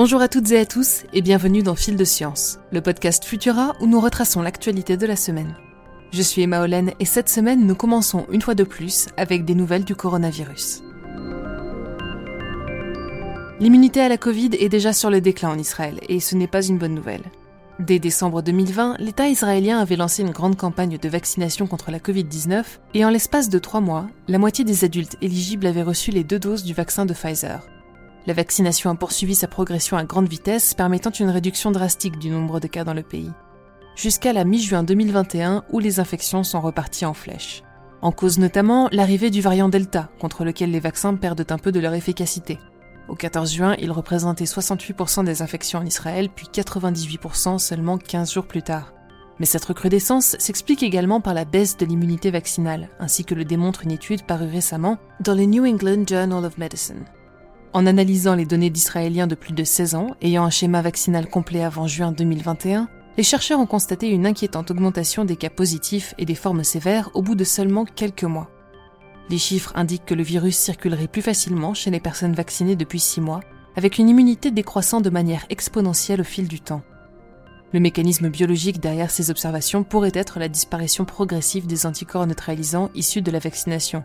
Bonjour à toutes et à tous et bienvenue dans Fil de Science, le podcast Futura où nous retraçons l'actualité de la semaine. Je suis Emma Olen et cette semaine nous commençons une fois de plus avec des nouvelles du coronavirus. L'immunité à la Covid est déjà sur le déclin en Israël et ce n'est pas une bonne nouvelle. Dès décembre 2020, l'État israélien avait lancé une grande campagne de vaccination contre la Covid-19 et en l'espace de trois mois, la moitié des adultes éligibles avaient reçu les deux doses du vaccin de Pfizer. La vaccination a poursuivi sa progression à grande vitesse, permettant une réduction drastique du nombre de cas dans le pays. Jusqu'à la mi-juin 2021 où les infections sont reparties en flèche. En cause notamment l'arrivée du variant Delta, contre lequel les vaccins perdent un peu de leur efficacité. Au 14 juin, il représentait 68% des infections en Israël, puis 98% seulement 15 jours plus tard. Mais cette recrudescence s'explique également par la baisse de l'immunité vaccinale, ainsi que le démontre une étude parue récemment dans le New England Journal of Medicine. En analysant les données d'Israéliens de plus de 16 ans ayant un schéma vaccinal complet avant juin 2021, les chercheurs ont constaté une inquiétante augmentation des cas positifs et des formes sévères au bout de seulement quelques mois. Les chiffres indiquent que le virus circulerait plus facilement chez les personnes vaccinées depuis 6 mois, avec une immunité décroissant de manière exponentielle au fil du temps. Le mécanisme biologique derrière ces observations pourrait être la disparition progressive des anticorps neutralisants issus de la vaccination.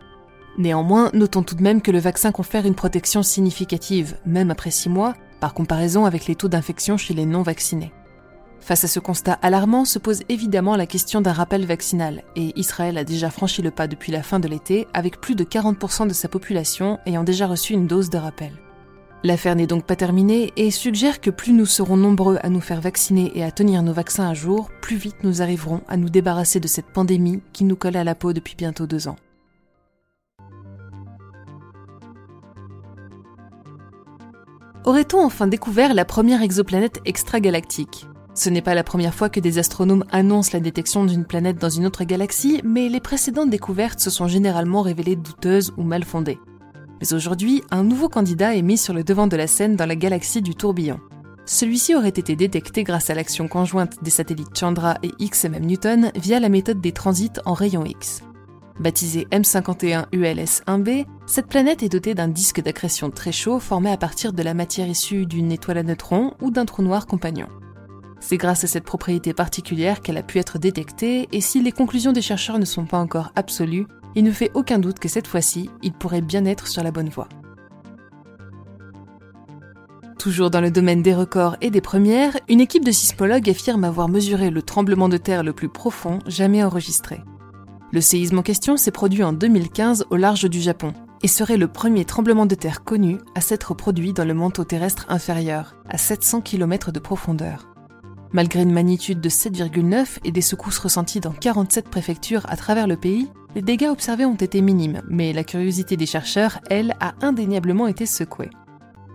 Néanmoins, notons tout de même que le vaccin confère une protection significative, même après 6 mois, par comparaison avec les taux d'infection chez les non-vaccinés. Face à ce constat alarmant se pose évidemment la question d'un rappel vaccinal, et Israël a déjà franchi le pas depuis la fin de l'été, avec plus de 40% de sa population ayant déjà reçu une dose de rappel. L'affaire n'est donc pas terminée et suggère que plus nous serons nombreux à nous faire vacciner et à tenir nos vaccins à jour, plus vite nous arriverons à nous débarrasser de cette pandémie qui nous colle à la peau depuis bientôt deux ans. Aurait-on enfin découvert la première exoplanète extragalactique? Ce n'est pas la première fois que des astronomes annoncent la détection d'une planète dans une autre galaxie, mais les précédentes découvertes se sont généralement révélées douteuses ou mal fondées. Mais aujourd'hui, un nouveau candidat est mis sur le devant de la scène dans la galaxie du tourbillon. Celui-ci aurait été détecté grâce à l'action conjointe des satellites Chandra et XMM Newton via la méthode des transits en rayons X. Baptisée M51 ULS-1b, cette planète est dotée d'un disque d'accrétion très chaud formé à partir de la matière issue d'une étoile à neutrons ou d'un trou noir compagnon. C'est grâce à cette propriété particulière qu'elle a pu être détectée, et si les conclusions des chercheurs ne sont pas encore absolues, il ne fait aucun doute que cette fois-ci, il pourrait bien être sur la bonne voie. Toujours dans le domaine des records et des premières, une équipe de sismologues affirme avoir mesuré le tremblement de terre le plus profond jamais enregistré. Le séisme en question s'est produit en 2015 au large du Japon et serait le premier tremblement de terre connu à s'être produit dans le manteau terrestre inférieur, à 700 km de profondeur. Malgré une magnitude de 7,9 et des secousses ressenties dans 47 préfectures à travers le pays, les dégâts observés ont été minimes, mais la curiosité des chercheurs, elle, a indéniablement été secouée.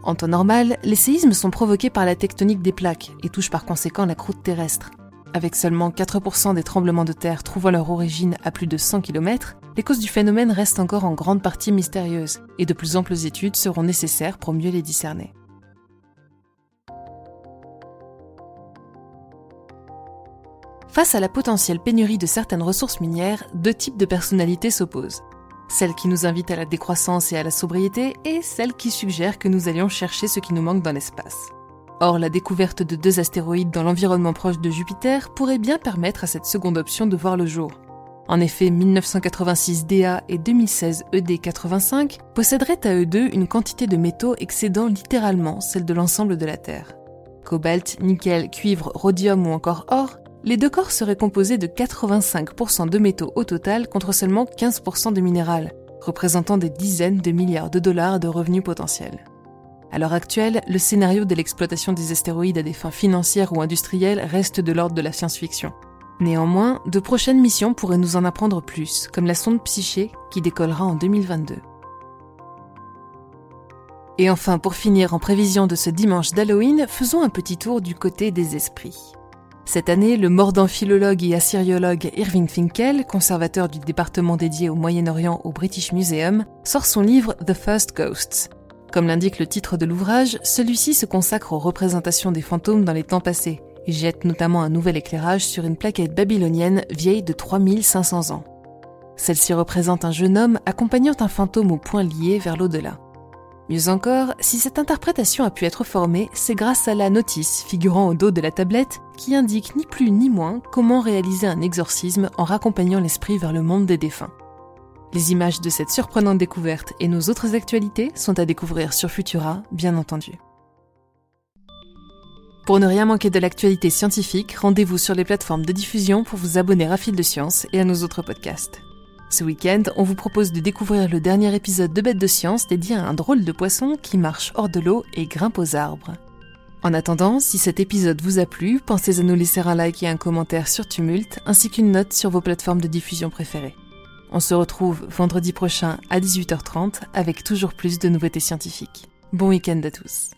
En temps normal, les séismes sont provoqués par la tectonique des plaques et touchent par conséquent la croûte terrestre. Avec seulement 4% des tremblements de terre trouvant leur origine à plus de 100 km, les causes du phénomène restent encore en grande partie mystérieuses, et de plus amples études seront nécessaires pour mieux les discerner. Face à la potentielle pénurie de certaines ressources minières, deux types de personnalités s'opposent. Celle qui nous invite à la décroissance et à la sobriété et celle qui suggère que nous allions chercher ce qui nous manque dans l'espace. Or, la découverte de deux astéroïdes dans l'environnement proche de Jupiter pourrait bien permettre à cette seconde option de voir le jour. En effet, 1986 DA et 2016 ED85 posséderaient à eux deux une quantité de métaux excédant littéralement celle de l'ensemble de la Terre. Cobalt, nickel, cuivre, rhodium ou encore or les deux corps seraient composés de 85% de métaux au total contre seulement 15% de minéral, représentant des dizaines de milliards de dollars de revenus potentiels. À l'heure actuelle, le scénario de l'exploitation des astéroïdes à des fins financières ou industrielles reste de l'ordre de la science-fiction. Néanmoins, de prochaines missions pourraient nous en apprendre plus, comme la sonde Psyché qui décollera en 2022. Et enfin, pour finir en prévision de ce dimanche d'Halloween, faisons un petit tour du côté des esprits. Cette année, le mordant philologue et assyriologue Irving Finkel, conservateur du département dédié au Moyen-Orient au British Museum, sort son livre The First Ghosts. Comme l'indique le titre de l'ouvrage, celui-ci se consacre aux représentations des fantômes dans les temps passés et jette notamment un nouvel éclairage sur une plaquette babylonienne vieille de 3500 ans. Celle-ci représente un jeune homme accompagnant un fantôme au poing lié vers l'au-delà. Mieux encore, si cette interprétation a pu être formée, c'est grâce à la notice figurant au dos de la tablette qui indique ni plus ni moins comment réaliser un exorcisme en raccompagnant l'esprit vers le monde des défunts. Les images de cette surprenante découverte et nos autres actualités sont à découvrir sur Futura, bien entendu. Pour ne rien manquer de l'actualité scientifique, rendez-vous sur les plateformes de diffusion pour vous abonner à Fil de Science et à nos autres podcasts. Ce week-end, on vous propose de découvrir le dernier épisode de Bêtes de Science dédié à un drôle de poisson qui marche hors de l'eau et grimpe aux arbres. En attendant, si cet épisode vous a plu, pensez à nous laisser un like et un commentaire sur Tumult, ainsi qu'une note sur vos plateformes de diffusion préférées. On se retrouve vendredi prochain à 18h30 avec toujours plus de nouveautés scientifiques. Bon week-end à tous.